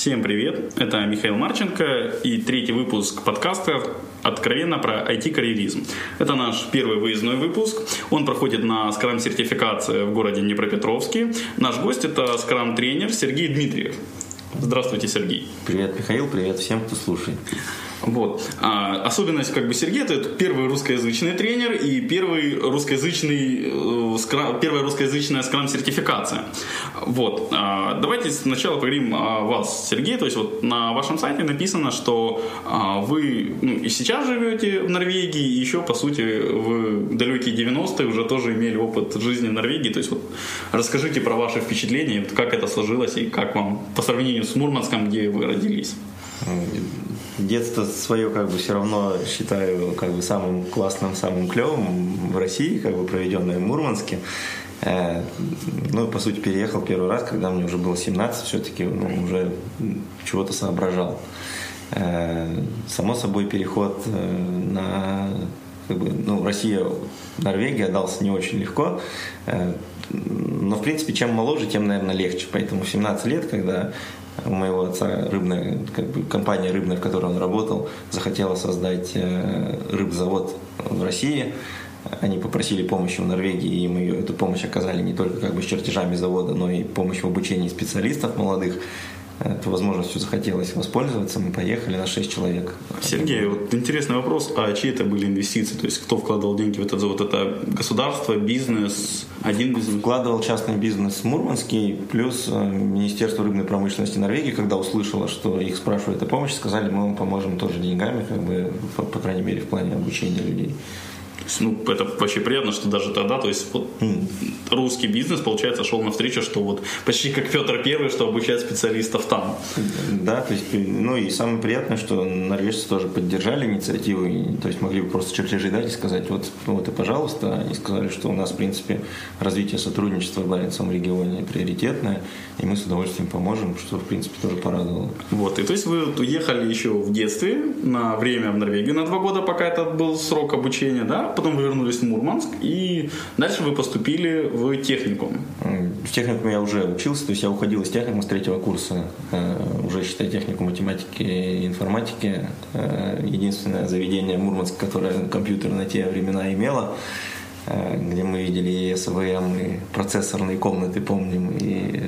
Всем привет, это Михаил Марченко и третий выпуск подкаста «Откровенно про IT-карьеризм». Это наш первый выездной выпуск. Он проходит на скрам-сертификации в городе Днепропетровске. Наш гость – это скрам-тренер Сергей Дмитриев. Здравствуйте, Сергей. Привет, Михаил, привет всем, кто слушает. Вот. А, особенность как бы Сергея это первый русскоязычный тренер и первый русскоязычный, э, скрам, первая русскоязычная скрам-сертификация. Вот. А, давайте сначала поговорим о вас, Сергей. То есть вот на вашем сайте написано, что а, вы ну, и сейчас живете в Норвегии, и еще, по сути, в далекие 90-е уже тоже имели опыт жизни в Норвегии. То есть вот расскажите про ваши впечатления, как это сложилось и как вам по сравнению с Мурманском, где вы родились детство свое как бы все равно считаю как бы самым классным, самым клевым в России, как бы проведенное в Мурманске. Э, ну, по сути, переехал первый раз, когда мне уже было 17, все-таки ну, уже чего-то соображал. Э, само собой, переход э, на как бы, ну, Россия, Норвегия дался не очень легко. Но, в принципе, чем моложе, тем, наверное, легче. Поэтому в 17 лет, когда у моего отца рыбная, как бы компания рыбная, в которой он работал, захотела создать э, рыбзавод в России. Они попросили помощи у Норвегии, и мы эту помощь оказали не только как бы с чертежами завода, но и помощь в обучении специалистов молодых этой возможностью захотелось воспользоваться, мы поехали на 6 человек. Сергей, вот интересный вопрос, а чьи это были инвестиции? То есть кто вкладывал деньги в этот завод? Это государство, бизнес, один бизнес? Вкладывал частный бизнес Мурманский, плюс э, Министерство рыбной промышленности Норвегии, когда услышало, что их спрашивают о помощи, сказали, мы вам поможем тоже деньгами, как бы, по, по крайней мере, в плане обучения людей ну, это вообще приятно, что даже тогда, то есть вот русский бизнес, получается, шел навстречу, что вот почти как Петр Первый, что обучать специалистов там. Да, то есть, ну и самое приятное, что норвежцы тоже поддержали инициативу, то есть могли бы просто чертежи дать и сказать, вот, вот и пожалуйста, они сказали, что у нас, в принципе, развитие сотрудничества в Баренцевом регионе приоритетное, и мы с удовольствием поможем, что, в принципе, тоже порадовало. Вот, и то есть вы уехали еще в детстве на время в Норвегию на два года, пока это был срок обучения, да? Потом вы вернулись в Мурманск, и дальше вы поступили в техникум. В техникуме я уже учился, то есть я уходил из техникума с третьего курса, э, уже считай технику математики и информатики. Э, единственное заведение Мурманск, которое компьютер на те времена имело. Э, где мы видели и СВМ, и процессорные комнаты, помним, и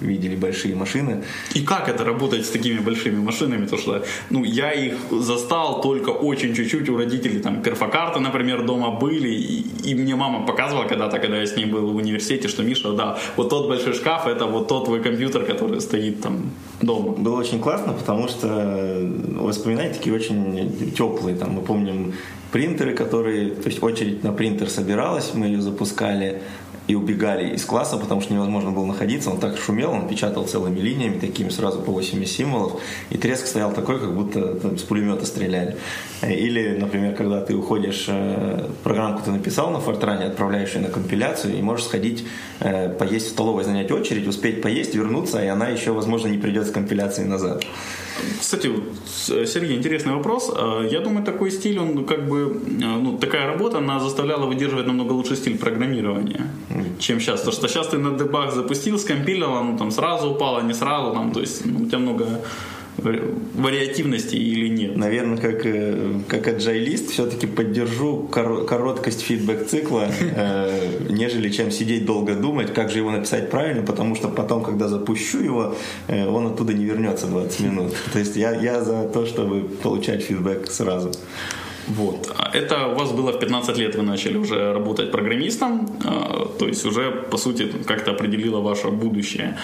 видели большие машины. И как это работать с такими большими машинами? То что, ну, я их застал только очень чуть-чуть у родителей, там, перфокарты, например, дома были, и, и мне мама показывала когда-то, когда я с ней был в университете, что, Миша, да, вот тот большой шкаф, это вот тот твой компьютер, который стоит там дома. Было очень классно, потому что воспоминания такие очень теплые, там, мы помним принтеры, которые, то есть очередь на принтер собиралась, мы ее запускали и убегали из класса, потому что невозможно было находиться. Он так шумел, он печатал целыми линиями, такими сразу по 8 символов, и треск стоял такой, как будто там, с пулемета стреляли. Или, например, когда ты уходишь, э, программку ты написал на Фортране, отправляешь ее на компиляцию, и можешь сходить э, поесть в столовой, занять очередь, успеть поесть, вернуться, и она еще, возможно, не придет с компиляцией назад. Кстати, Сергей, интересный вопрос. Э, я думаю, такой стиль, он как бы, э, ну, такая работа, она заставляла выдерживать намного лучший стиль программирования, чем сейчас. Потому что сейчас ты на дебаг запустил, скомпилил, оно там сразу упало, не сразу, там, то есть ну, у тебя много вариативности или нет? Наверное, как, э, как agile все-таки поддержу кор- короткость фидбэк-цикла, э, нежели чем сидеть долго думать, как же его написать правильно, потому что потом, когда запущу его, э, он оттуда не вернется 20 минут. То есть я, я за то, чтобы получать фидбэк сразу. Вот. Это у вас было в 15 лет, вы начали уже работать программистом, э, то есть уже, по сути, как-то определило ваше будущее.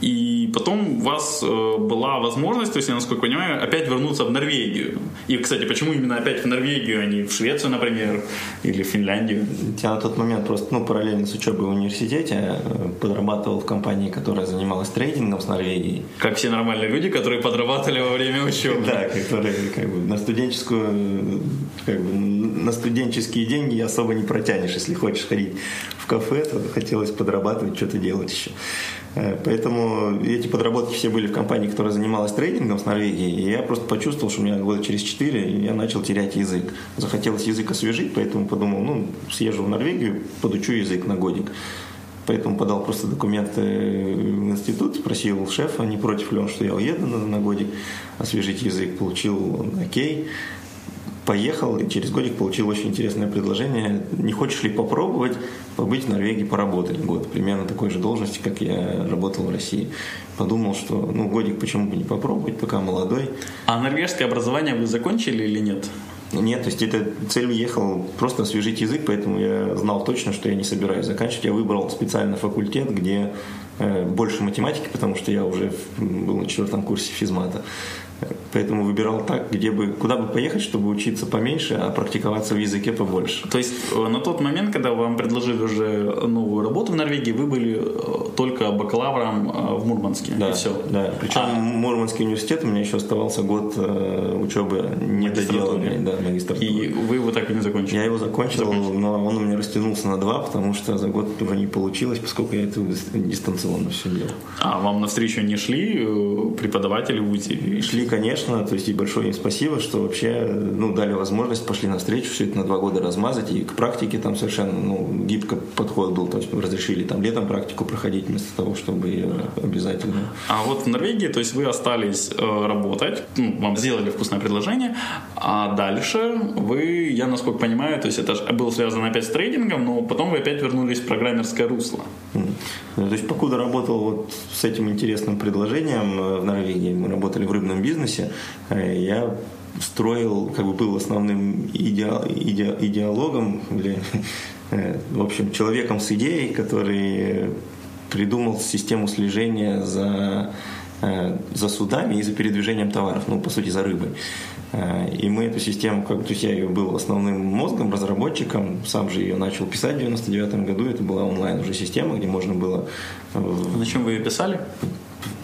И потом у вас э, была возможность, то есть, я насколько понимаю, опять вернуться в Норвегию. И, кстати, почему именно опять в Норвегию, а не в Швецию, например, или в Финляндию? Я на тот момент просто, ну, параллельно с учебой в университете э, подрабатывал в компании, которая занималась трейдингом с Норвегией. Как все нормальные люди, которые подрабатывали во время учебы. Да, которые как бы на студенческую, как бы на студенческие деньги особо не протянешь. Если хочешь ходить в кафе, то хотелось подрабатывать, что-то делать еще. Э, поэтому эти подработки все были в компании, которая занималась трейдингом с Норвегией. И я просто почувствовал, что у меня года через четыре я начал терять язык. Захотелось язык освежить, поэтому подумал, ну, съезжу в Норвегию, подучу язык на годик. поэтому подал просто документы в институт, спросил шефа, не против ли он, что я уеду на годик, освежить язык, получил окей, поехал и через годик получил очень интересное предложение. Не хочешь ли попробовать побыть в Норвегии, поработать год? Примерно такой же должности, как я работал в России. Подумал, что ну годик почему бы не попробовать, пока молодой. А норвежское образование вы закончили или нет? Нет, то есть это цель уехал просто освежить язык, поэтому я знал точно, что я не собираюсь заканчивать. Я выбрал специально факультет, где э, больше математики, потому что я уже был на четвертом курсе физмата. Поэтому выбирал так, где бы, куда бы поехать, чтобы учиться поменьше, а практиковаться в языке побольше. То есть э, на тот момент, когда вам предложили уже новую работу в Норвегии, вы были э, только бакалавром э, в Мурманске. Да, и все. Да. Причем а... Мурманский университет у меня еще оставался год учебы не доделанный, да, магистратуры. И вы его так и не закончили? Я его закончил, закончил, но он у меня растянулся на два, потому что за год уже не получилось, поскольку я это дистанционно все делал. А вам навстречу не шли преподаватели в УТИ? Шли конечно, то есть и большое им спасибо, что вообще ну, дали возможность, пошли навстречу, все это на два года размазать, и к практике там совершенно ну, гибко подход был, то есть разрешили там летом практику проходить вместо того, чтобы обязательно. А вот в Норвегии, то есть вы остались э, работать, ну, вам сделали вкусное предложение, а дальше вы, я насколько понимаю, то есть это было связано опять с трейдингом, но потом вы опять вернулись в программерское русло. Ну, то есть покуда работал вот с этим интересным предложением э, в Норвегии, мы работали в рыбном бизнесе, э, я строил, как бы был основным иде, иде, идеологом или, э, в общем, человеком с идеей, который придумал систему слежения за, за судами и за передвижением товаров, ну, по сути, за рыбой. Э, и мы эту систему, как, то есть я ее был основным мозгом, разработчиком, сам же ее начал писать в 99 году, это была онлайн уже система, где можно было... Э, на чем вы ее писали?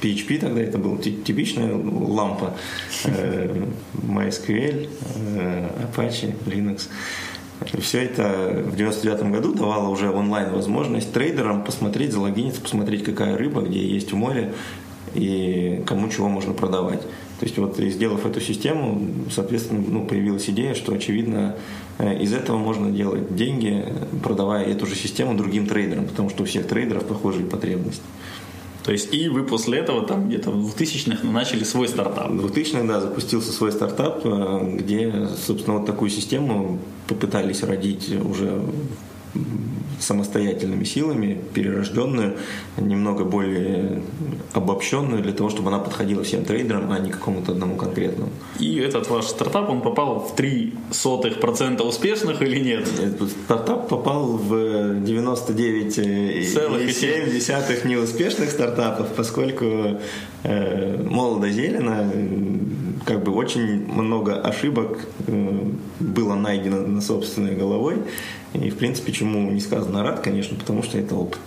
PHP тогда это была типичная лампа, э, MySQL, Apache, Linux. Все это в 99 году давало уже онлайн возможность трейдерам посмотреть, залогиниться, посмотреть, какая рыба, где есть в море и кому чего можно продавать. То есть вот сделав эту систему, соответственно, ну, появилась идея, что очевидно э, из этого можно делать деньги, продавая эту же систему другим трейдерам, потому что у всех трейдеров похожие потребности. То есть и вы после этого там где-то в 2000-х начали свой стартап? В 2000-х, да, запустился свой стартап, э, где, собственно, вот такую систему попытались родить уже самостоятельными силами, перерожденную, немного более обобщенную для того, чтобы она подходила всем трейдерам, а не какому-то одному конкретному. И этот ваш стартап, он попал в 3 сотых процента успешных или нет? Этот стартап попал в 99,7 неуспешных стартапов, поскольку э, молодо зелено, как бы очень много ошибок э, было найдено на собственной головой. И, в принципе, чему не сказано рад, конечно, потому что это опыт.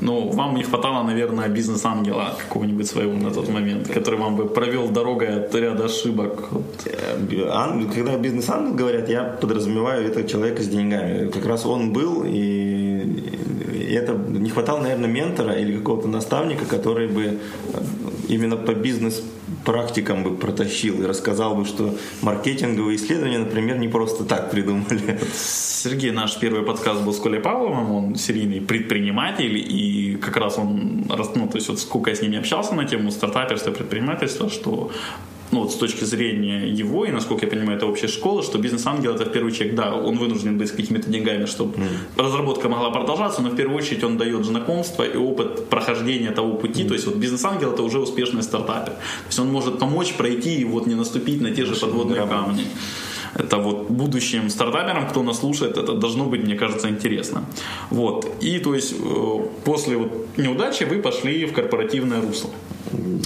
Ну, вам не хватало, наверное, бизнес-ангела какого-нибудь своего на тот момент, который вам бы провел дорогой от ряда ошибок. Э, когда бизнес-ангел говорят, я подразумеваю это человека с деньгами. Как раз он был, и это не хватало, наверное, ментора или какого-то наставника, который бы именно по бизнес практикам бы протащил и рассказал бы, что маркетинговые исследования, например, не просто так придумали. Сергей, наш первый подкаст был с Колей Павловым, он серийный предприниматель, и как раз он, ну, то есть вот сколько я с ним общался на тему стартаперства предпринимательства, что ну, вот с точки зрения его, и насколько я понимаю, это общая школа, что бизнес-ангел это в первую очередь, да, он вынужден быть с какими-то деньгами, чтобы mm. разработка могла продолжаться, но в первую очередь он дает знакомство и опыт прохождения того пути. Mm. То есть вот бизнес-ангел это уже успешный стартапер. То есть он может помочь пройти и вот не наступить на те же подводные камни. Это вот будущим стартаперам, кто нас слушает, это должно быть, мне кажется, интересно. Вот. И то есть э, после вот неудачи вы пошли в корпоративное русло.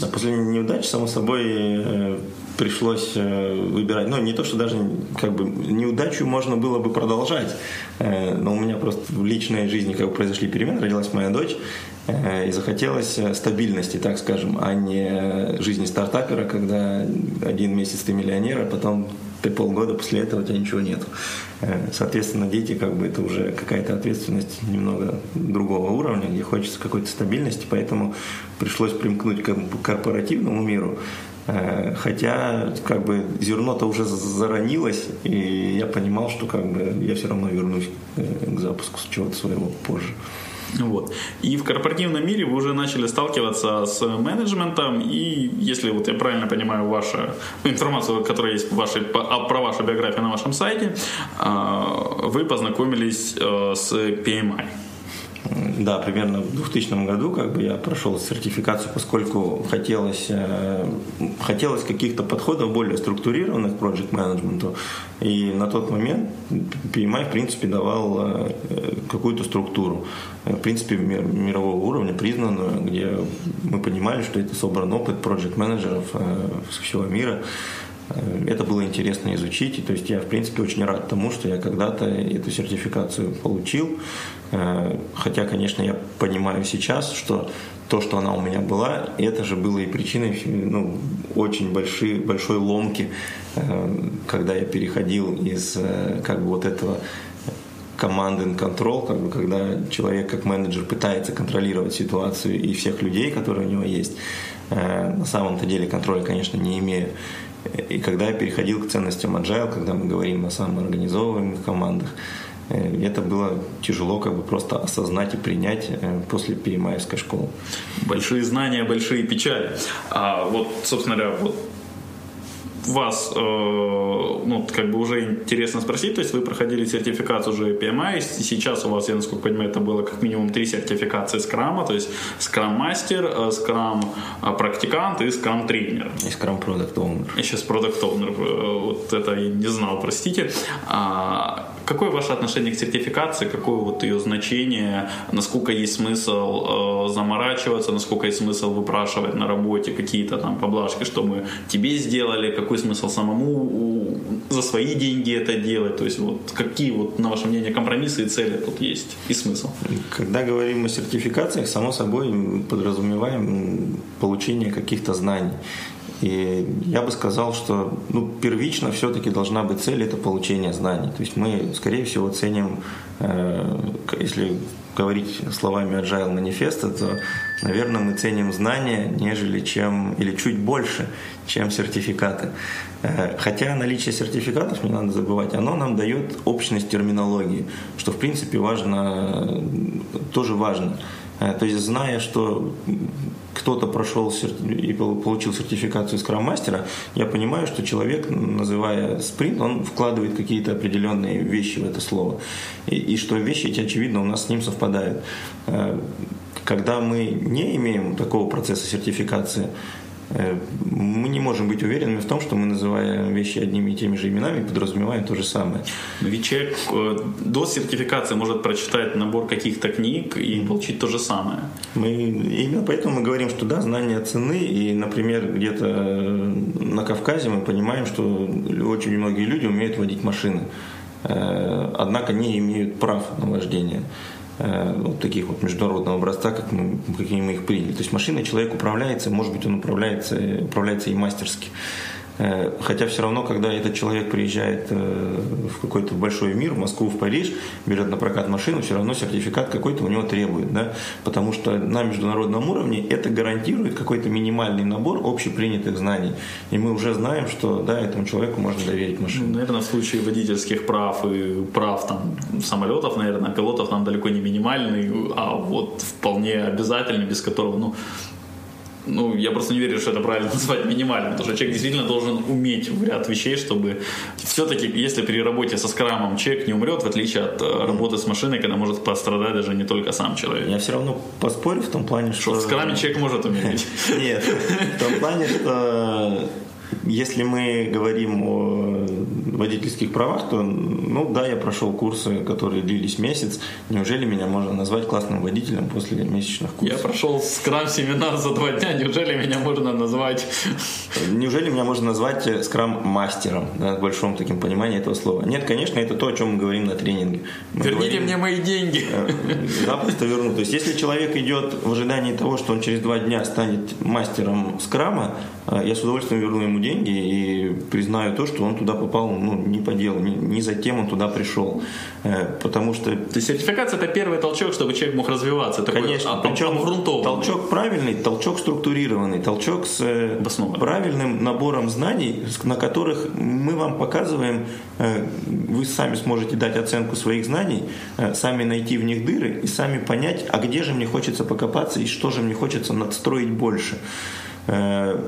А после неудачи, само собой, э, пришлось э, выбирать. Ну, не то, что даже как бы неудачу можно было бы продолжать, э, но у меня просто в личной жизни как бы произошли перемены, родилась моя дочь, и захотелось стабильности, так скажем, а не жизни стартапера, когда один месяц ты миллионер, а потом ты полгода после этого у тебя ничего нет. Соответственно, дети как бы это уже какая-то ответственность немного другого уровня, где хочется какой-то стабильности, поэтому пришлось примкнуть к корпоративному миру. Э, хотя, как бы, зерно-то уже заронилось, и я понимал, что, как бы, я все равно вернусь э, к запуску чего-то своего позже. Вот. И в корпоративном мире вы уже начали сталкиваться с менеджментом, и если вот я правильно понимаю вашу информацию, которая есть в вашей, про вашу биографию на вашем сайте, а, вы познакомились э, с PMI. Да, примерно в 2000 году как бы я прошел сертификацию, поскольку хотелось, э, хотелось каких-то подходов более структурированных к project менеджменту. И на тот момент PMI, в принципе, давал э, какую-то структуру, э, в принципе, мирового уровня, признанную, где мы понимали, что это собран опыт project менеджеров всего мира. Это было интересно изучить. И, то есть я, в принципе, очень рад тому, что я когда-то эту сертификацию получил. Э, хотя, конечно, я понимаю сейчас, что то, что она у меня была, это же было и причиной ну, очень большой, большой ломки, э, когда я переходил из э, как бы вот этого command and control, как бы, когда человек как менеджер пытается контролировать ситуацию и всех людей, которые у него есть, на самом-то деле контроля, конечно, не имея. И когда я переходил к ценностям agile, когда мы говорим о самоорганизованных командах, э, это было тяжело как бы просто осознать и принять э, после перемаевской школы. Большие знания, большие печали. А вот, собственно говоря, вот вас, э, ну, как бы уже интересно спросить, то есть вы проходили сертификацию уже PMI, и сейчас у вас, я насколько понимаю, это было как минимум три сертификации скрама, то есть скрам-мастер, э, скрам-практикант и скрам-тренер. И скрам-продукт-оунер. И сейчас продукт-оунер, э, вот это я не знал, простите. Какое ваше отношение к сертификации, какое вот ее значение, насколько есть смысл э, заморачиваться, насколько есть смысл выпрашивать на работе какие-то там поблажки, что мы тебе сделали, какой смысл самому за свои деньги это делать, то есть вот какие вот, на ваше мнение, компромиссы и цели тут есть? И смысл? Когда говорим о сертификациях, само собой подразумеваем получение каких-то знаний. И я бы сказал, что ну, первично все-таки должна быть цель это получение знаний. То есть мы, скорее всего, ценим, э, если говорить словами Agile манифеста, то, наверное, мы ценим знания, нежели чем, или чуть больше, чем сертификаты. Э, хотя наличие сертификатов, не надо забывать, оно нам дает общность терминологии, что, в принципе, важно, тоже важно. Э, то есть, зная, что кто-то прошел и получил сертификацию скрам-мастера, я понимаю, что человек, называя спринт, он вкладывает какие-то определенные вещи в это слово. И, и что вещи эти, очевидно, у нас с ним совпадают. Э, когда мы не имеем такого процесса сертификации, мы не можем быть уверенными в том, что мы, называя вещи одними и теми же именами, подразумеваем то же самое. Ведь человек э, до сертификации может прочитать набор каких-то книг и получить то же самое. Мы, именно поэтому мы говорим, что да, знания цены, и, например, где-то на Кавказе мы понимаем, что очень многие люди умеют водить машины, э, однако не имеют прав на вождение. Э, вот таких вот международного образца, как мы, какими мы их приняли. То есть машиной человек управляется, может быть, он управляется, управляется и мастерски. Э, хотя все равно, когда этот человек приезжает э, в какой-то большой мир, в Москву, в Париж, берет на прокат машину, все равно сертификат какой-то у него требует. Да? Потому что на международном уровне это гарантирует какой-то минимальный набор общепринятых знаний. И мы уже знаем, что да, этому человеку можно доверить машину. Ну, наверное, в случае водительских прав и прав там, самолетов, наверное, пилотов нам далеко не минимальный, а вот вполне обязательный, без которого ну, ну, я просто не верю, что это правильно назвать минимальным, потому что человек действительно должен уметь в ряд вещей, чтобы все-таки, если при работе со скрамом человек не умрет, в отличие от э, работы с машиной, когда может пострадать даже не только сам человек. Я все равно поспорю в том плане, что... Что в скраме человек может умереть. Нет, в том плане, что если мы говорим о водительских правах, то, ну да, я прошел курсы, которые длились месяц. Неужели меня можно назвать классным водителем после месячных курсов? Я прошел скрам-семинар за два дня. Неужели меня можно назвать... Неужели меня можно назвать э, скрам-мастером, да, в большом таким понимании этого слова? Нет, конечно, это то, о чем мы говорим на тренинге. Мы Верните говорим, мне мои деньги. Э, Запросто верну. То есть, если человек идет в ожидании того, что он через два дня станет мастером скрама, э, я с удовольствием верну ему ему деньги и признаю то, что он туда попал ну, не по делу, не, не за тем он туда пришел. Э, потому что... То есть сертификация – это первый толчок, чтобы человек мог развиваться. Такой Конечно, причем толчок правильный, толчок структурированный, толчок с э, правильным набором знаний, на которых мы вам показываем, э, вы сами сможете дать оценку своих знаний, сами найти в них дыры и сами понять, а где же мне хочется покопаться и что же мне хочется надстроить больше. Э,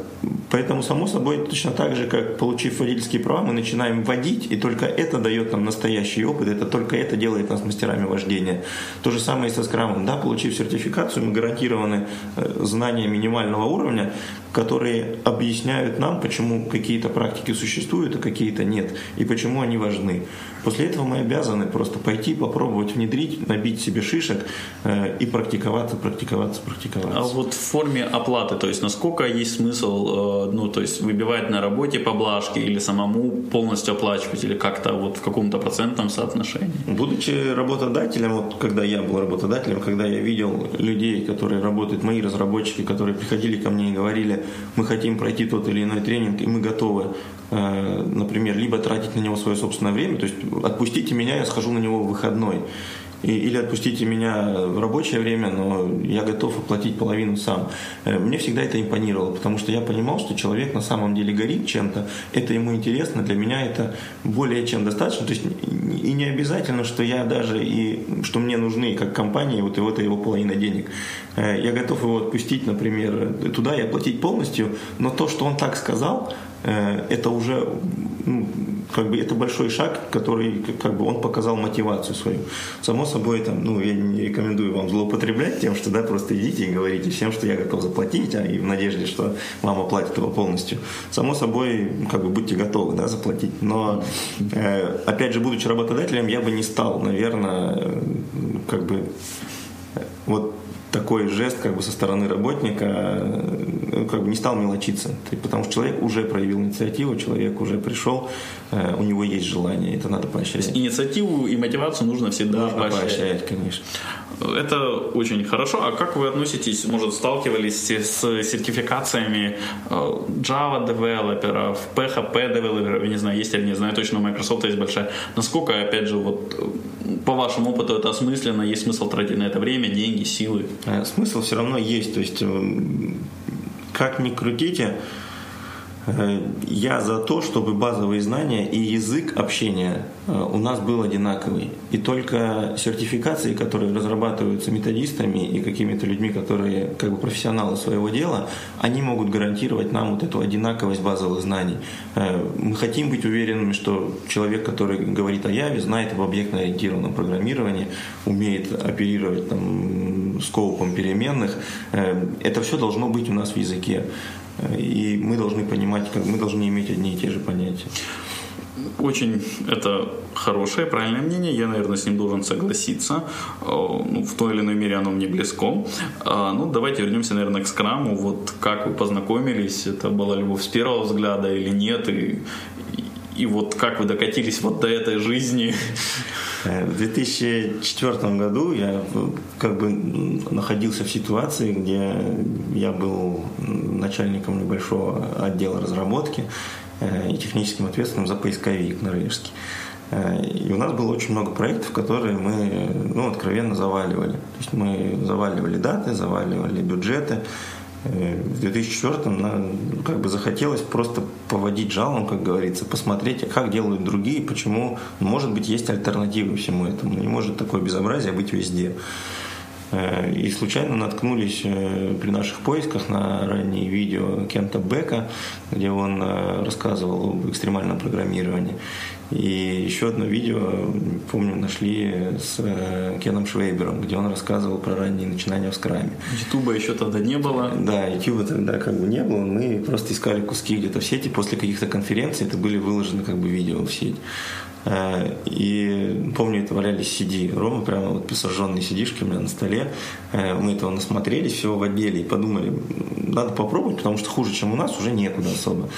поэтому, само собой, точно так же, как получив водительские права, мы начинаем водить, и только это дает нам настоящий опыт, это только это делает нас мастерами вождения. То же самое и со скрамом. Да, получив сертификацию, мы гарантированы э, знания минимального уровня, которые объясняют нам, почему какие-то практики существуют, а какие-то нет, и почему они важны. После этого мы обязаны просто пойти, попробовать внедрить, набить себе шишек э, и практиковаться, практиковаться, практиковаться. А вот в форме оплаты, то есть насколько есть смысл, э, ну, то есть выбивать на работе поблажки или самому полностью оплачивать, или как-то вот в каком-то процентном соотношении? Будучи работодателем, вот когда я был работодателем, когда я видел людей, которые работают, мои разработчики, которые приходили ко мне и говорили, мы хотим пройти тот или иной тренинг, и мы готовы, э, например, либо тратить на него свое собственное время, то есть отпустите меня, я схожу на него в выходной, и, или отпустите меня в рабочее время, но я готов оплатить половину сам. Э, мне всегда это импонировало, потому что я понимал, что человек на самом деле горит чем-то, это ему интересно, для меня это более чем достаточно. То есть и не обязательно, что я даже и что мне нужны как компании, вот и вот его половина денег. Э, я готов его отпустить, например, туда и оплатить полностью, но то, что он так сказал, это уже ну, как бы это большой шаг, который как бы он показал мотивацию свою. Само собой, там, ну, я не рекомендую вам злоупотреблять тем, что да, просто идите и говорите всем, что я готов заплатить, а и в надежде, что вам оплатят его полностью. Само собой, как бы будьте готовы, да, заплатить. Но э, опять же, будучи работодателем, я бы не стал, наверное, э, как бы вот такой жест как бы со стороны работника э, как бы не стал мелочиться, потому что человек уже проявил инициативу, человек уже пришел, э, у него есть желание, это надо поощрять. Инициативу и мотивацию нужно всегда нужно поощрять. поощрять, конечно. Это очень хорошо. А как вы относитесь, может, сталкивались с сертификациями э, Java девелоперов, PHP девелоперов, я не знаю, есть или не знаю, точно у Microsoft есть большая. Насколько, опять же, вот по вашему опыту это осмысленно, есть смысл тратить на это время, деньги, силы? Э, смысл все равно есть. То есть, э, как ни крутите, я за то, чтобы базовые знания и язык общения э, у нас был одинаковый. И только сертификации, которые разрабатываются методистами и какими-то людьми, которые как бы профессионалы своего дела, они могут гарантировать нам вот эту одинаковость базовых знаний. Э, мы хотим быть уверенными, что человек, который говорит о Яве, знает об объектно-ориентированном программировании, умеет оперировать там, скопом переменных. Это все должно быть у нас в языке и мы должны понимать, как мы должны иметь одни и те же понятия. Очень это хорошее, правильное мнение. Я, наверное, с ним должен согласиться. Ну, в той или иной мере оно мне близко. А, ну, давайте вернемся, наверное, к скраму. Вот как вы познакомились? Это была любовь с первого взгляда или нет? И, и вот как вы докатились вот до этой жизни? Э, в 2004 году я как бы находился в ситуации, где я был начальником небольшого отдела разработки э, и техническим ответственным за поисковик норвежский. Э, и у нас было очень много проектов, которые мы ну, откровенно заваливали. То есть мы заваливали даты, заваливали бюджеты, в 2004 нам как бы захотелось просто поводить жалом, как говорится, посмотреть, как делают другие, почему, может быть, есть альтернативы всему этому. Не может такое безобразие быть везде. Э, и случайно наткнулись э, при наших поисках на ранние видео Кента Бека, где он э, рассказывал об экстремальном программировании. И еще одно видео, помню, нашли с Кеном Швейбером, где он рассказывал про ранние начинания в скраме. Ютуба еще тогда не было. Да, Ютуба тогда как бы не было. Мы просто искали куски где-то в сети. После каких-то конференций это были выложены как бы видео в сеть. Э, и помню, это валялись CD. Рома прямо вот сожженные cd у меня на столе. Э, мы этого насмотрелись всего в отделе и подумали, надо попробовать, потому что хуже, чем у нас, уже некуда особо.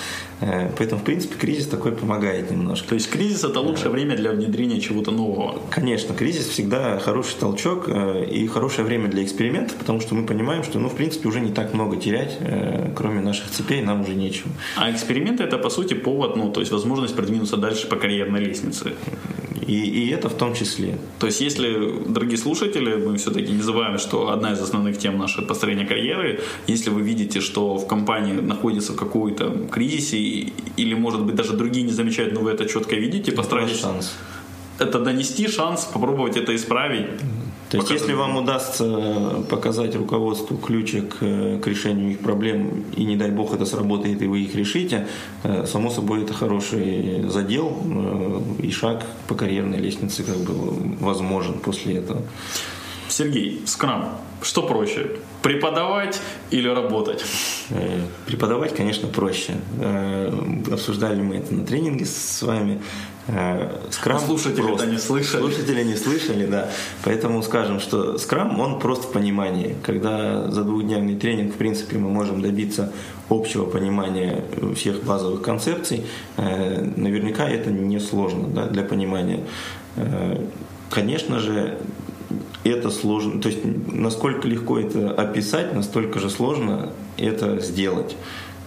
Э, поэтому, в принципе, кризис такой помогает немножко. То есть кризис – это лучшее время для внедрения чего-то нового? Конечно, кризис всегда хороший толчок и хорошее время для экспериментов, потому что мы понимаем, что, ну, в принципе, уже не так много терять, кроме наших цепей, нам уже нечего. А эксперименты – это, по сути, повод, ну, то есть возможность продвинуться дальше по карьерной лестнице. И, и это в том числе. То есть, если, дорогие слушатели, мы все-таки не забываем, что одна из основных тем нашей построения карьеры, если вы видите, что в компании находится в какой-то кризисе, или, может быть, даже другие не замечают, но вы это четко видите, постарайтесь... Шанс. Это донести шанс, попробовать это исправить. То есть, если вам удастся показать руководству ключик э, к решению их проблем, и не дай бог это сработает, и вы их решите, э, само собой это хороший задел э, и шаг по карьерной лестнице как бы возможен после этого. Сергей, скрам, что проще? Преподавать или работать? Преподавать, конечно, проще. Обсуждали мы это на тренинге с вами. Скрам слушатели просто. не слышали. Слушатели не слышали, да. Поэтому скажем, что скрам, он просто в понимании. Когда за двухдневный тренинг, в принципе, мы можем добиться общего понимания всех базовых концепций, э, наверняка это не сложно да, для понимания. Э, конечно же, это сложно, то есть насколько легко это описать, настолько же сложно это сделать.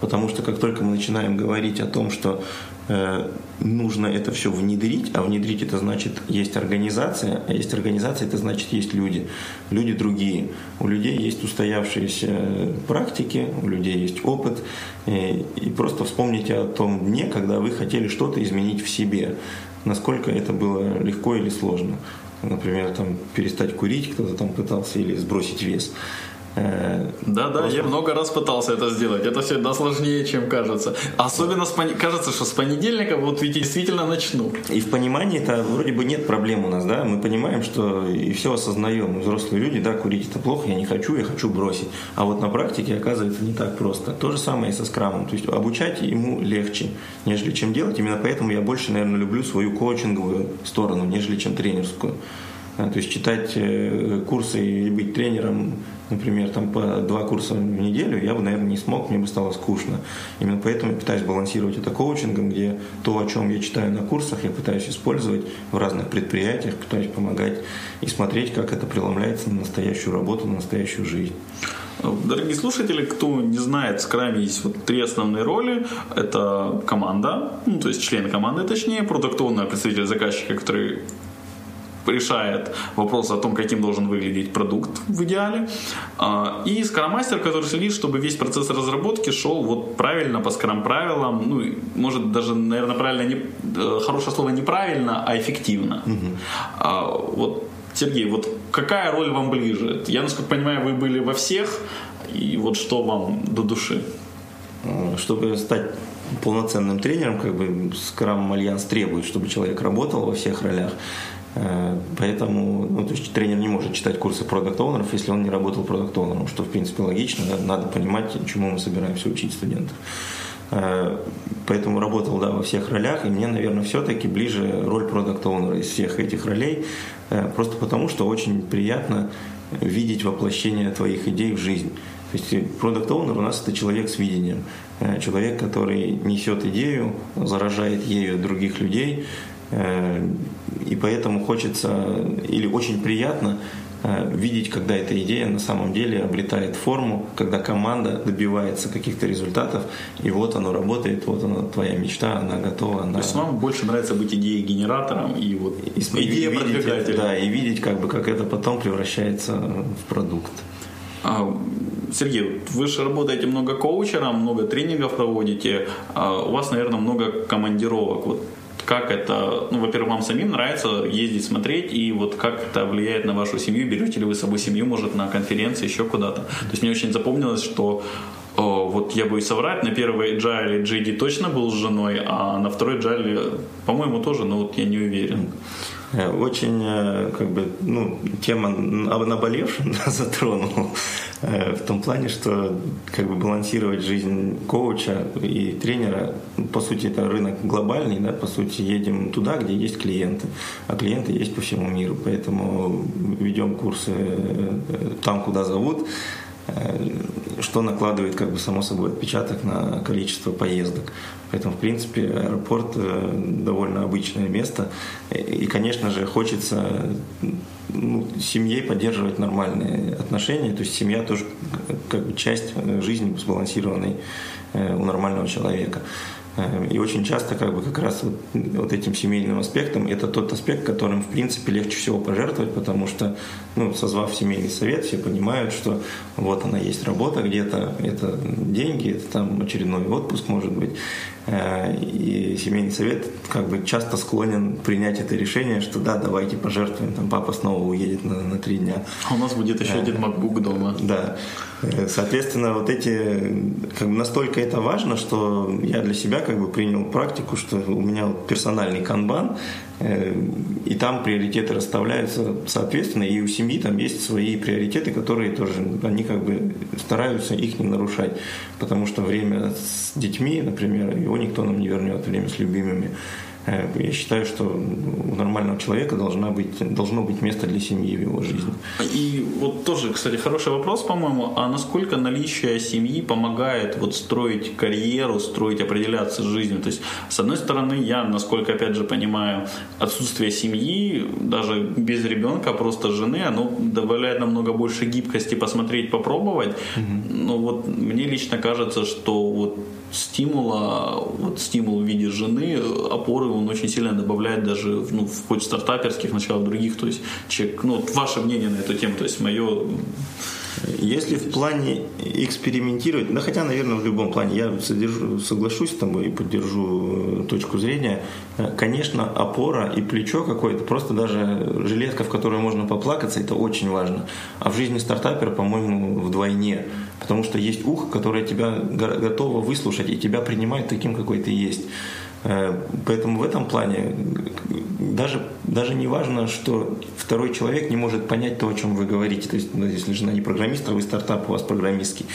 Потому что как только мы начинаем говорить о том, что э, нужно это все внедрить, а внедрить это значит есть организация, а есть организация это значит есть люди, люди другие. У людей есть устоявшиеся практики, у людей есть опыт, и, э, и просто вспомните о том дне, когда вы хотели что-то изменить в себе, насколько это было легко или сложно. Например, там перестать курить кто-то там пытался или сбросить вес. Да, да, Просто... я много раз пытался это сделать. Это всегда сложнее, чем кажется. Особенно с пон... кажется, что с понедельника вот ведь действительно начну. И в понимании это вроде бы нет проблем у нас, да. Мы понимаем, что и все осознаем. Взрослые люди, да, курить это плохо, я не хочу, я хочу бросить. А вот на практике оказывается не так просто. То же самое и со скрамом. То есть обучать ему легче, нежели чем делать. Именно поэтому я больше, наверное, люблю свою коучинговую сторону, нежели чем тренерскую. То есть читать э, курсы и быть тренером например, там по два курса в неделю, я бы, наверное, не смог, мне бы стало скучно. Именно поэтому я пытаюсь балансировать это коучингом, где то, о чем я читаю на курсах, я пытаюсь использовать в разных предприятиях, пытаюсь помогать и смотреть, как это преломляется на настоящую работу, на настоящую жизнь. Дорогие слушатели, кто не знает, в Scrum есть вот три основные роли. Это команда, ну, то есть член команды, точнее, продуктовный представитель заказчика, который решает вопрос о том, каким должен выглядеть продукт в идеале. А, и скромастер, который следит, чтобы весь процесс разработки шел вот правильно по скрам правилам, ну, может даже, наверное, правильно, не, э, хорошее слово неправильно, а эффективно. Угу. Вот Сергей, вот какая роль вам ближе? Я, насколько понимаю, вы были во всех, и вот что вам до души? Чтобы стать полноценным тренером, как бы Scrum Alliance требует, чтобы человек работал во всех ролях. Э, поэтому ну, то есть тренер не может читать курсы product owner ов если он не работал product owner ом что в принципе логично. Надо понимать, чему мы собираемся учить студентов. Э, поэтому работал да, во всех ролях, и мне, наверное, все-таки ближе роль продукт оунера из всех этих ролей, э, просто потому что очень приятно видеть воплощение твоих идей в жизнь. То есть продукт оунер у нас это человек с видением, человек, который несет идею, заражает ею других людей, и поэтому хочется или очень приятно э, видеть, когда эта идея на самом деле обретает форму, когда команда добивается каких-то результатов, и вот оно работает, вот она твоя мечта, она готова. Она... То есть вам больше нравится быть идеей генератором и вот и, идея видеть, Да, и видеть, как бы, как это потом превращается в продукт. А, Сергей, вы же работаете много коучером, много тренингов проводите, а у вас, наверное, много командировок. Вот как это, ну, во-первых, вам самим нравится ездить, смотреть, и вот как это влияет на вашу семью, берете ли вы с собой семью, может, на конференции, еще куда-то. То есть мне очень запомнилось, что о, вот я боюсь соврать, на первой джайле Джейди точно был с женой, а на второй джайле, по-моему, тоже, но вот я не уверен. Э, очень, э, как бы, ну, тема наболевшая затронул э, в том плане, что как бы балансировать жизнь коуча и тренера, по сути, это рынок глобальный, да, по сути, едем туда, где есть клиенты, а клиенты есть по всему миру, поэтому ведем курсы там, куда зовут, что накладывает, как бы, само собой, отпечаток на количество поездок. Поэтому, в принципе, аэропорт довольно обычное место. И, конечно же, хочется ну, с семьей поддерживать нормальные отношения. То есть семья тоже как бы часть жизни сбалансированной у нормального человека. Э, и очень часто как бы как раз вот, вот этим семейным аспектом это тот аспект, которым в принципе легче всего пожертвовать, потому что, ну, созвав семейный совет, все понимают, что вот она есть работа где-то, это деньги, это там очередной отпуск может быть. Э, и семейный совет как бы часто склонен принять это решение, что да, давайте пожертвуем, там папа снова уедет на, на три дня. А у нас будет еще один MacBook дома. Да. Э, соответственно, вот эти, как бы настолько это важно, что я для себя как бы принял практику, что у меня вот персональный канбан, э, и там приоритеты расставляются соответственно, и у семьи там есть свои приоритеты, которые тоже, они как бы стараются их не нарушать, потому что время с детьми, например, его никто нам не вернет, время с любимыми. Э, я считаю, что у нормального человека должна быть, должно быть место для семьи в его жизни. И вот тоже, кстати, хороший вопрос, по-моему, а насколько наличие семьи помогает вот строить карьеру, строить, определяться с жизнью? То есть, с одной стороны, я, насколько, опять же, понимаю, отсутствие семьи, даже без ребенка, просто жены, оно добавляет намного больше гибкости посмотреть, попробовать. Угу. Но вот мне лично кажется, что вот стимула, вот стимул в виде жены, опоры он очень сильно добавляет даже ну, в хоть стартаперских началах других. То есть человек, ну, ваше мнение на эту тему, то есть мое если в плане экспериментировать, да хотя, наверное, в любом плане, я содержу, соглашусь с тобой и поддержу э, точку зрения, э, конечно, опора и плечо какое-то, просто даже жилетка, в которой можно поплакаться, это очень важно. А в жизни стартапера, по-моему, вдвойне, потому что есть ухо, которое тебя готово выслушать и тебя принимает таким, какой ты есть. Э, поэтому в этом плане даже, даже не важно, что второй человек не может понять то, о чем вы говорите. То есть, ну, если жена не программист, а вы стартап, у вас программистский.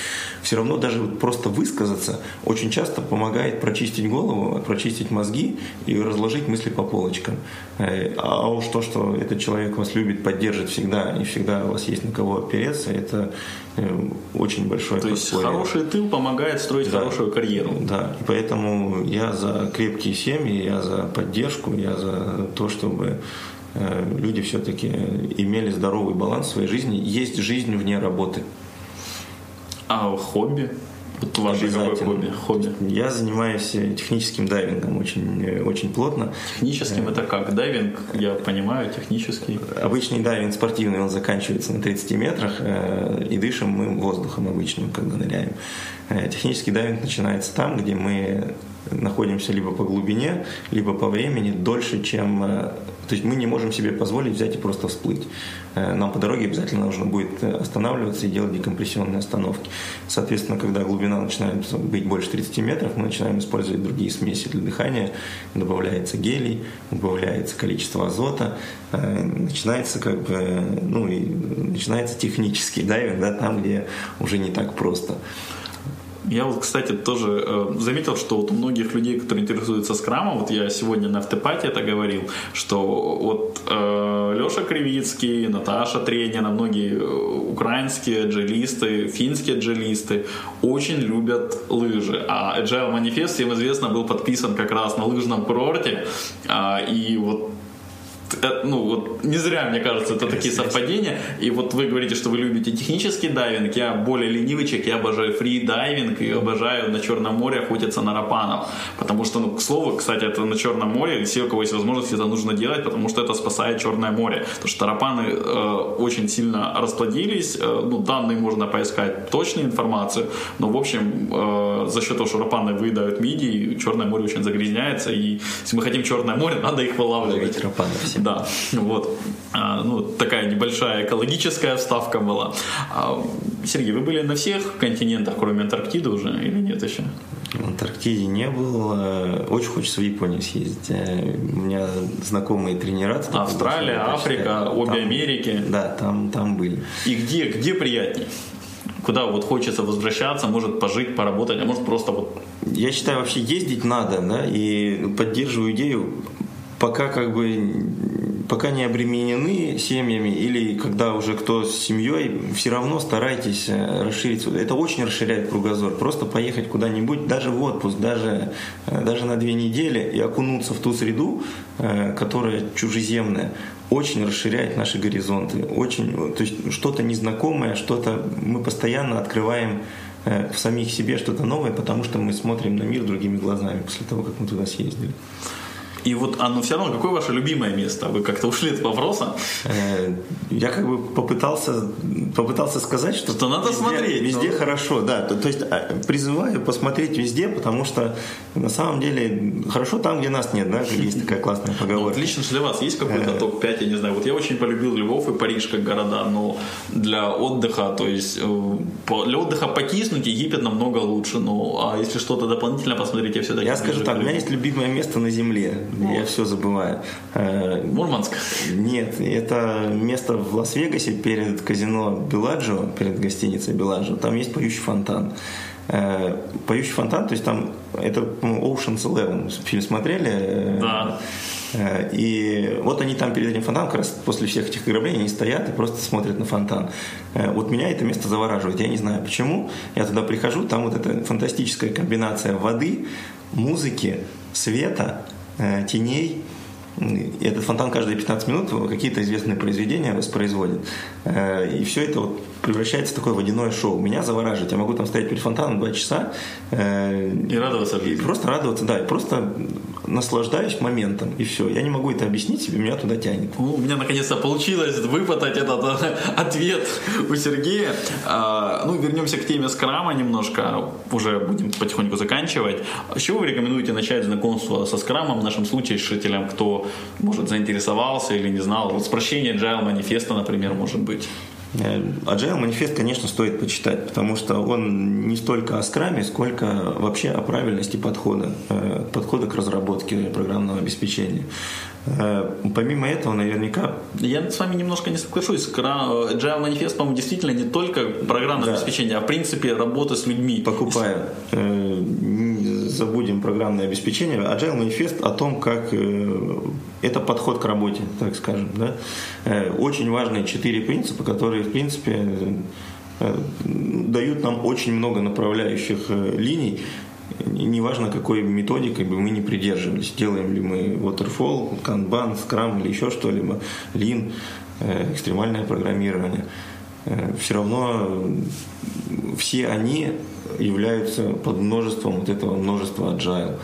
Все равно даже вот просто высказаться очень часто помогает прочистить голову, прочистить мозги и разложить мысли по полочкам. Э, а уж то, что этот человек вас любит, поддержит всегда, и всегда у вас есть на кого опереться, это очень большое То есть хороший тыл помогает строить да. хорошую карьеру. Да, и поэтому я за крепкие семьи, я за поддержку, я за то, чтобы э, люди все-таки имели здоровый баланс в своей жизни. Есть жизнь вне работы. А хобби? Вот ваше какое хобби? хобби? Я занимаюсь э, техническим дайвингом очень, э, очень плотно. Техническим это как? Дайвинг, я понимаю, технический. Обычный дайвинг спортивный, он заканчивается на 30 метрах, и дышим мы воздухом обычным, когда ныряем. Технический дайвинг начинается там, где мы находимся либо по глубине, либо по времени дольше, чем... Э, то есть мы не можем себе позволить взять и просто всплыть. Э, нам по дороге обязательно нужно будет останавливаться и делать декомпрессионные остановки. Соответственно, когда глубина начинает быть больше 30 метров, мы начинаем использовать другие смеси для дыхания. Добавляется гелий, добавляется количество азота. Э, начинается как бы, ну, и начинается технический дайвинг, да, там, где уже не так просто. Я вот, кстати, тоже э, заметил, что вот у многих людей, которые интересуются скрамом, вот я сегодня на автопате это говорил, что вот э, Леша Кривицкий, Наташа Тренина, многие э, украинские джелисты, финские джелисты очень любят лыжи. А Agile Manifest, всем известно, был подписан как раз на лыжном курорте. Э, и вот ну вот не зря, мне кажется, это такие совпадения. И вот вы говорите, что вы любите технический дайвинг, я более ленивый человек, я обожаю фри-дайвинг и обожаю на Черном море охотиться на рапанов. Потому что, ну, к слову, кстати, это на Черном море, все, у кого есть возможность, это нужно делать, потому что это спасает Черное море. Потому что рапаны э, очень сильно расплодились, э, ну, данные можно поискать, точную информацию, но, в общем, э, за счет того, что рапаны выедают мидии, Черное море очень загрязняется, и если мы хотим Черное море, надо их вылавливать. Рапанов да, вот. А, ну, такая небольшая экологическая вставка была. А, Сергей, вы были на всех континентах, кроме Антарктиды уже, или нет еще? В Антарктиде не был. Очень хочется в Японию съездить. Э, у меня знакомые тренера. Австралия, Африка, обе там, Америки. Да, там, там были. И где, где приятнее? Куда вот хочется возвращаться, может пожить, поработать, а может просто вот... Я считаю, вообще ездить надо, да, и поддерживаю идею пока как бы пока не обременены семьями или когда уже кто с семьей, все равно старайтесь э, расширить. Это очень расширяет кругозор. Просто поехать куда-нибудь, даже в отпуск, даже, э, даже на две недели и окунуться в ту среду, которая чужеземная, очень расширяет наши горизонты. Очень, то есть что-то незнакомое, что-то мы постоянно открываем в самих себе что-то новое, потому что мы смотрим на мир другими глазами после того, как мы туда съездили. И вот оно все равно, какое ваше любимое место? Вы как-то ушли от вопроса. Э, я как бы попытался, попытался сказать, что, что надо везде, смотреть. Везде но... хорошо, да. То, то есть а, призываю посмотреть везде, потому что на самом деле хорошо там, где нас нет, да, есть такая классная ну, поговорка. Ну, лично для вас есть какой-то э. топ-5, я не знаю. Вот я очень полюбил Львов и Париж как города, но для отдыха, то есть э, для отдыха покиснуть Египет намного лучше. Ну, а если что-то дополнительно посмотреть, я все-таки... Я скажу так, у меня есть любимое место на земле. Вот. Я все забываю. Э, Мурманск? Нет, это место в Лас-Вегасе перед казино Беладжио, перед гостиницей Беладжио. Там есть поющий фонтан. Э, поющий фонтан, то есть там это Ocean's Eleven фильм смотрели? Да. Э, и вот они там перед этим фонтаном, как раз после всех этих ограблений, они стоят и просто смотрят на фонтан. Вот меня это место завораживает. Я не знаю почему. Я туда прихожу, там вот эта фантастическая комбинация воды, музыки, света, теней. И этот фонтан каждые 15 минут какие-то известные произведения воспроизводит. Э, и все это вот превращается в такое водяное шоу. Меня завораживает. Я могу там стоять перед фонтаном два часа. Э, и радоваться жизни. Просто радоваться, да. И просто наслаждаюсь моментом. И все. Я не могу это объяснить себе, меня туда тянет. Ну, у меня наконец-то получилось выпытать этот ответ у Сергея. А, ну, вернемся к теме скрама немножко. Уже будем потихоньку заканчивать. С чего вы рекомендуете начать знакомство со скрамом? В нашем случае с слушателям, кто, может, заинтересовался или не знал. Вот с прощения Agile манифеста, например, может быть. Э, Agile манифест, конечно, стоит почитать, потому что он не столько о скраме, сколько вообще о правильности подхода, э, подхода к разработке программного обеспечения. Э, помимо этого, наверняка... Я с вами немножко не соглашусь. Agile манифест, по-моему, действительно не только программное да. обеспечение, а в принципе работа с людьми. Покупая. Забудем программное обеспечение. Agile манифест о том, как это подход к работе, так скажем. Да? Очень важные четыре принципа, которые в принципе, э, дают нам очень много направляющих э, линий, неважно какой методикой бы мы не придерживались, делаем ли мы waterfall, kanban, scrum или еще что-либо, lean, э, экстремальное программирование, все равно все они являются под множеством вот этого множества agile.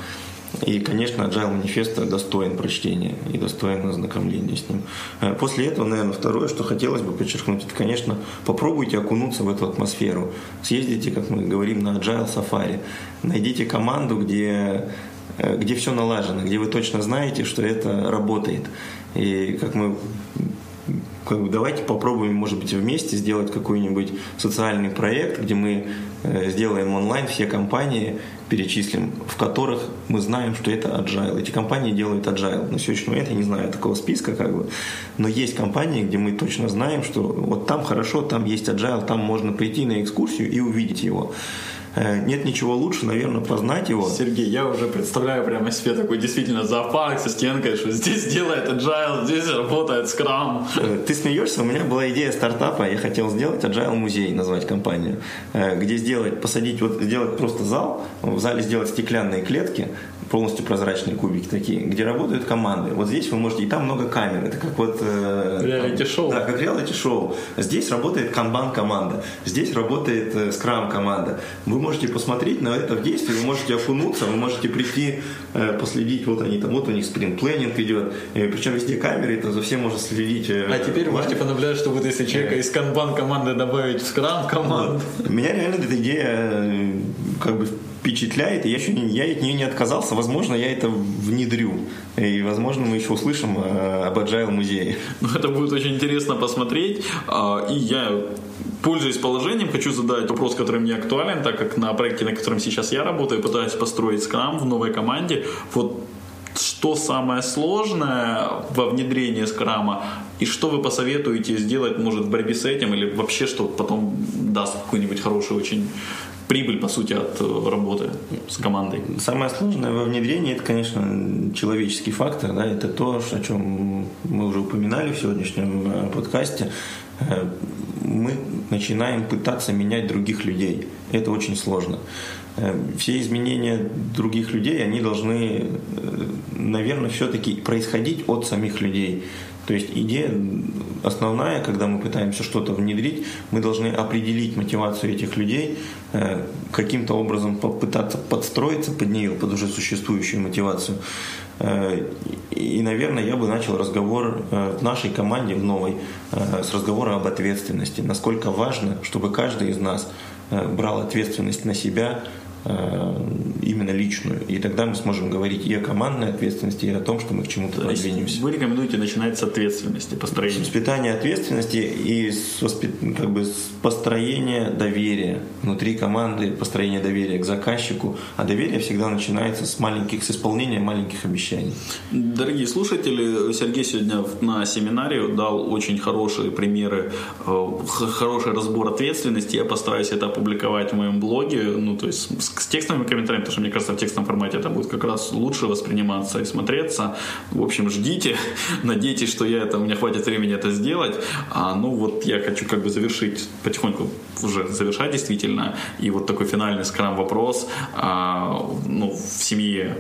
И, конечно, Agile манифеста достоин прочтения и достоин ознакомления с ним. Э, после этого, наверное, второе, что хотелось бы подчеркнуть, это, конечно, попробуйте окунуться в эту атмосферу. Съездите, как мы говорим, на Agile Safari. Найдите команду, где э, где все налажено, где вы точно знаете, что это работает. И как мы как бы давайте попробуем, может быть, вместе сделать какой-нибудь социальный проект, где мы э, сделаем онлайн все компании, перечислим, в которых мы знаем, что это agile. Эти компании делают agile. На сегодняшний момент я не знаю такого списка, как бы, но есть компании, где мы точно знаем, что вот там хорошо, там есть agile, там можно прийти на экскурсию и увидеть его. Э, нет ничего лучше, наверное, познать его. Сергей, я уже представляю прямо себе такой действительно зоопарк со стенкой, что здесь делает agile, здесь работает Scrum. Э, ты смеешься? У меня была идея стартапа, я хотел сделать agile музей, назвать компанию, э, где сделать, посадить, вот сделать просто зал, в зале сделать стеклянные клетки, полностью прозрачные кубики такие, где работают команды. Вот здесь вы можете, и там много камер, это как вот... Э, реалити-шоу. Да, как реалити-шоу. Здесь работает канбан команда, здесь работает э, скрам команда. Вы можете посмотреть на это в действии, вы можете окунуться, вы можете прийти, э, последить, вот они там, вот у них спринт-планинг идет, э, причем везде камеры, это за всем можно следить. Э, а теперь можете понаблюдать, что вот если человека из канбан команды добавить в скрам команду. Меня реально эта идея э, как бы впечатляет, и я, еще я от нее не отказался. Возможно, я это внедрю. И, возможно, мы еще услышим э, об Agile музее. Ну, это будет очень интересно посмотреть. А, и я, пользуясь положением, хочу задать вопрос, который мне актуален, так как на проекте, на котором сейчас я работаю, пытаюсь построить скрам в новой команде. Вот что самое сложное во внедрении скрама и что вы посоветуете сделать, может, в борьбе с этим или вообще, что потом даст какой-нибудь хороший очень прибыль, по сути, от э, работы с командой. Самое сложное во внедрении это, конечно, человеческий фактор, да, это то, о чем мы уже упоминали в сегодняшнем э, подкасте. Э, мы начинаем пытаться менять других людей. Это очень сложно. Все изменения других людей, они должны, наверное, все-таки происходить от самих людей. То есть идея основная, когда мы пытаемся что-то внедрить, мы должны определить мотивацию этих людей, э, каким-то образом попытаться подстроиться под нее, под уже существующую мотивацию. Э, и, наверное, я бы начал разговор э, в нашей команде, в новой, с разговора об ответственности. Насколько важно, чтобы каждый из нас брал ответственность на себя, именно личную. И тогда мы сможем говорить и о командной ответственности, и о том, что мы к чему-то продвинемся. Вы рекомендуете начинать с ответственности, построения? С воспитания ответственности и с, воспит... как бы, с построения доверия внутри команды, построения доверия к заказчику. А доверие всегда начинается с маленьких, с исполнения маленьких обещаний. Дорогие слушатели, Сергей сегодня на семинаре дал очень хорошие примеры, э, хороший разбор ответственности. Я постараюсь это опубликовать в моем блоге, ну, то есть с текстовыми комментариями, потому что мне кажется, в текстовом формате это будет как раз лучше восприниматься и смотреться. В общем, ждите, надейтесь, что я это, у меня хватит времени это сделать. А, ну вот я хочу как бы завершить потихоньку уже завершать действительно. И вот такой финальный скрам вопрос. А, ну, в семье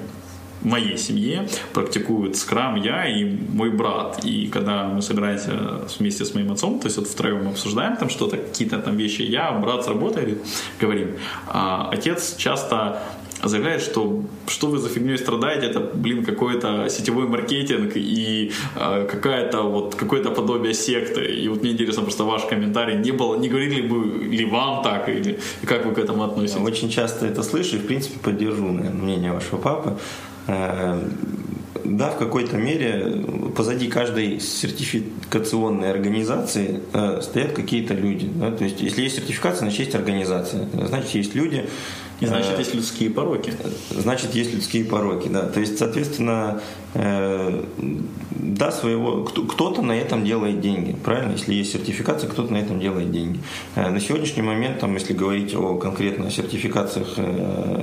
моей семье практикуют скрам я и мой брат. И когда мы собираемся вместе с моим отцом, то есть вот втроем обсуждаем там что-то, какие-то там вещи, я, брат с работы говорим. А отец часто заявляет, что что вы за фигней страдаете, это, блин, какой-то сетевой маркетинг и э, какая-то вот какое-то подобие секты. И вот мне интересно просто ваш комментарий. Не было, не говорили бы ли вам так, или как вы к этому относитесь? Очень часто это слышу и, в принципе, поддержу наверное, мнение вашего папы. Э, да, в какой-то мере позади каждой сертификационной организации э, стоят какие-то люди. Да? То есть, если есть сертификация, значит есть организация. Значит, есть люди, и значит, э, есть людские пороки. Значит, есть людские пороки, да. То есть, соответственно, да, своего кто-то на этом делает деньги, правильно? Если есть сертификация, кто-то на этом делает деньги. Э, на сегодняшний момент, там, если говорить о конкретно сертификациях,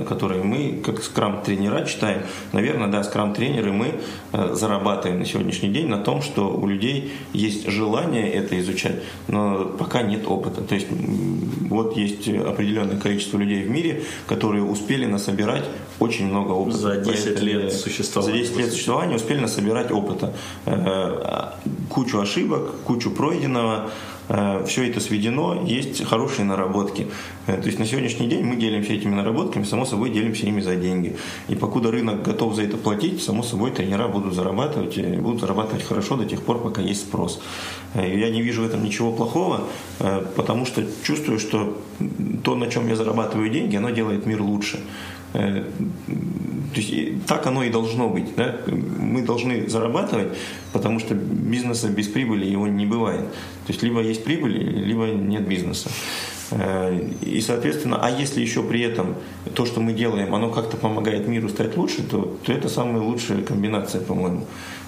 которые мы, как скрам-тренера, читаем, наверное, да, скрам-тренеры мы зарабатываем на сегодняшний день на том, что у людей есть желание это изучать, но пока нет опыта. То есть, вот есть определенное количество людей в мире, которые успели насобирать очень много опыта. За 10 лет существования. За 10 лет существования успели насобирать опыта. Э, кучу ошибок, кучу пройденного, э, все это сведено, есть хорошие наработки. Э, то есть на сегодняшний день мы делимся этими наработками, само собой делимся ими за деньги. И покуда рынок готов за это платить, само собой тренера будут зарабатывать, и будут зарабатывать хорошо до тех пор, пока есть спрос. Я не вижу в этом ничего плохого, потому что чувствую, что то, на чем я зарабатываю деньги, оно делает мир лучше. То есть так оно и должно быть. Да? Мы должны зарабатывать, потому что бизнеса без прибыли его не бывает. То есть либо есть прибыль, либо нет бизнеса. Э, и, соответственно, а если еще при этом то, что мы делаем, оно как-то помогает миру стать лучше, то, то это самая лучшая комбинация, по-моему.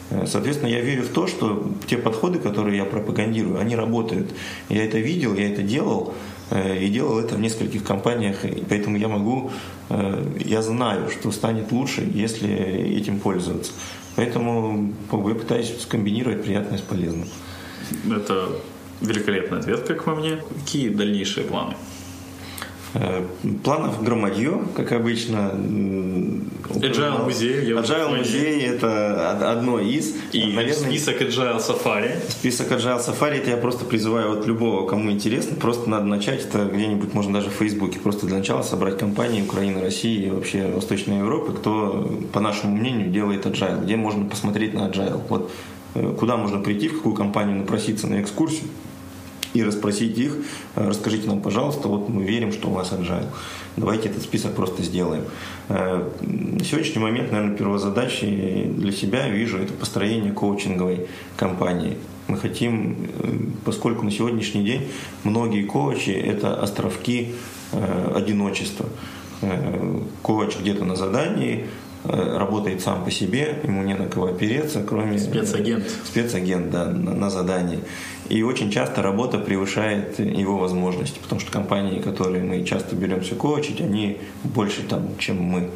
Э, соответственно, я верю в то, что те подходы, которые я пропагандирую, они работают. Я это видел, я это делал, и делал это в нескольких компаниях, и поэтому я могу, э, я знаю, что станет лучше, если этим пользоваться. Поэтому я пытаюсь скомбинировать приятное с полезным. Это великолепный ответ, как по мне. Какие дальнейшие планы? Э, планов громадье, как обычно. Agile музей. Agile музей это одно из. И наверное, список Agile Safari. Список Agile Safari это я просто призываю вот любого, кому интересно, просто надо начать это где-нибудь, можно даже в Фейсбуке, просто для начала собрать компании Украины, России и вообще Восточной Европы, кто, по нашему мнению, делает Agile, где можно посмотреть на Agile. Вот э, куда можно прийти, в какую компанию напроситься на экскурсию, и расспросить их, э, расскажите нам, пожалуйста, вот мы верим, что у вас agile. Давайте этот список просто сделаем. Э, на сегодняшний момент, наверное, первозадачей для себя вижу это построение коучинговой компании. Мы хотим, э, поскольку на сегодняшний день многие коучи – это островки одиночества. Коуч где-то на задании, работает сам по себе, ему не на кого опереться, кроме... Спецагент. Спецагент, да, на, на задании. И очень часто работа превышает его возможности, потому что компании, которые мы часто беремся коучить, они больше там, чем мы.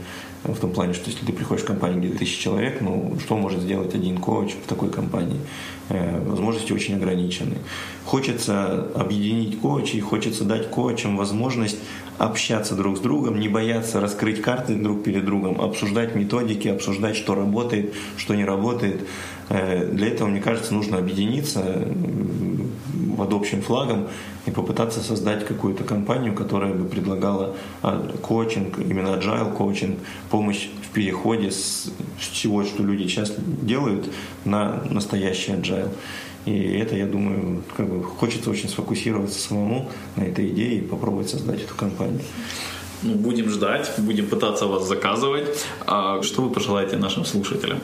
В том плане, что если ты приходишь в компанию, где тысяча человек, ну, что может сделать один коуч в такой компании? Э, возможности очень ограничены. Хочется объединить коучей, хочется дать коучам возможность общаться друг с другом, не бояться раскрыть карты друг перед другом, обсуждать методики, обсуждать, что работает, что не работает. Э, для этого, мне кажется, нужно объединиться под общим флагом и попытаться создать какую-то компанию, которая бы предлагала а, коучинг, именно agile коучинг, помощь в переходе с всего, что люди сейчас делают, на настоящий agile. И это, я думаю, как бы хочется очень сфокусироваться самому на этой идее и попробовать создать эту компанию. Ну, будем ждать, будем пытаться вас заказывать. А что вы пожелаете нашим слушателям?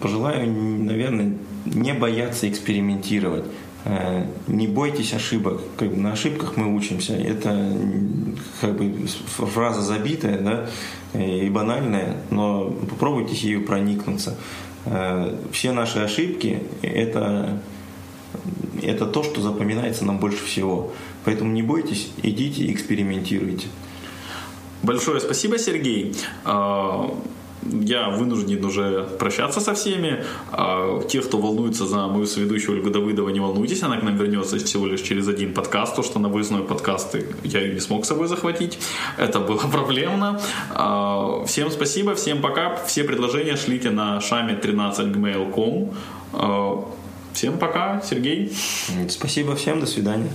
Пожелаю, наверное, не бояться экспериментировать. Э, не бойтесь ошибок. Как бы на ошибках мы учимся. Это как бы фраза забитая, да, и банальная, но попробуйте ею проникнуться. Э, все наши ошибки это, это то, что запоминается нам больше всего. Поэтому не бойтесь, идите, экспериментируйте. Большое спасибо, Сергей. Я вынужден уже прощаться со всеми. А те, кто волнуется за мою соведущую Ольгу Давыдову, не волнуйтесь, она к нам вернется всего лишь через один подкаст, то, что на выездной подкасты я ее не смог с собой захватить. Это было проблемно. А, всем спасибо, всем пока. Все предложения шлите на шаме 13 gmail.com. А, всем пока, Сергей. Спасибо всем, до свидания.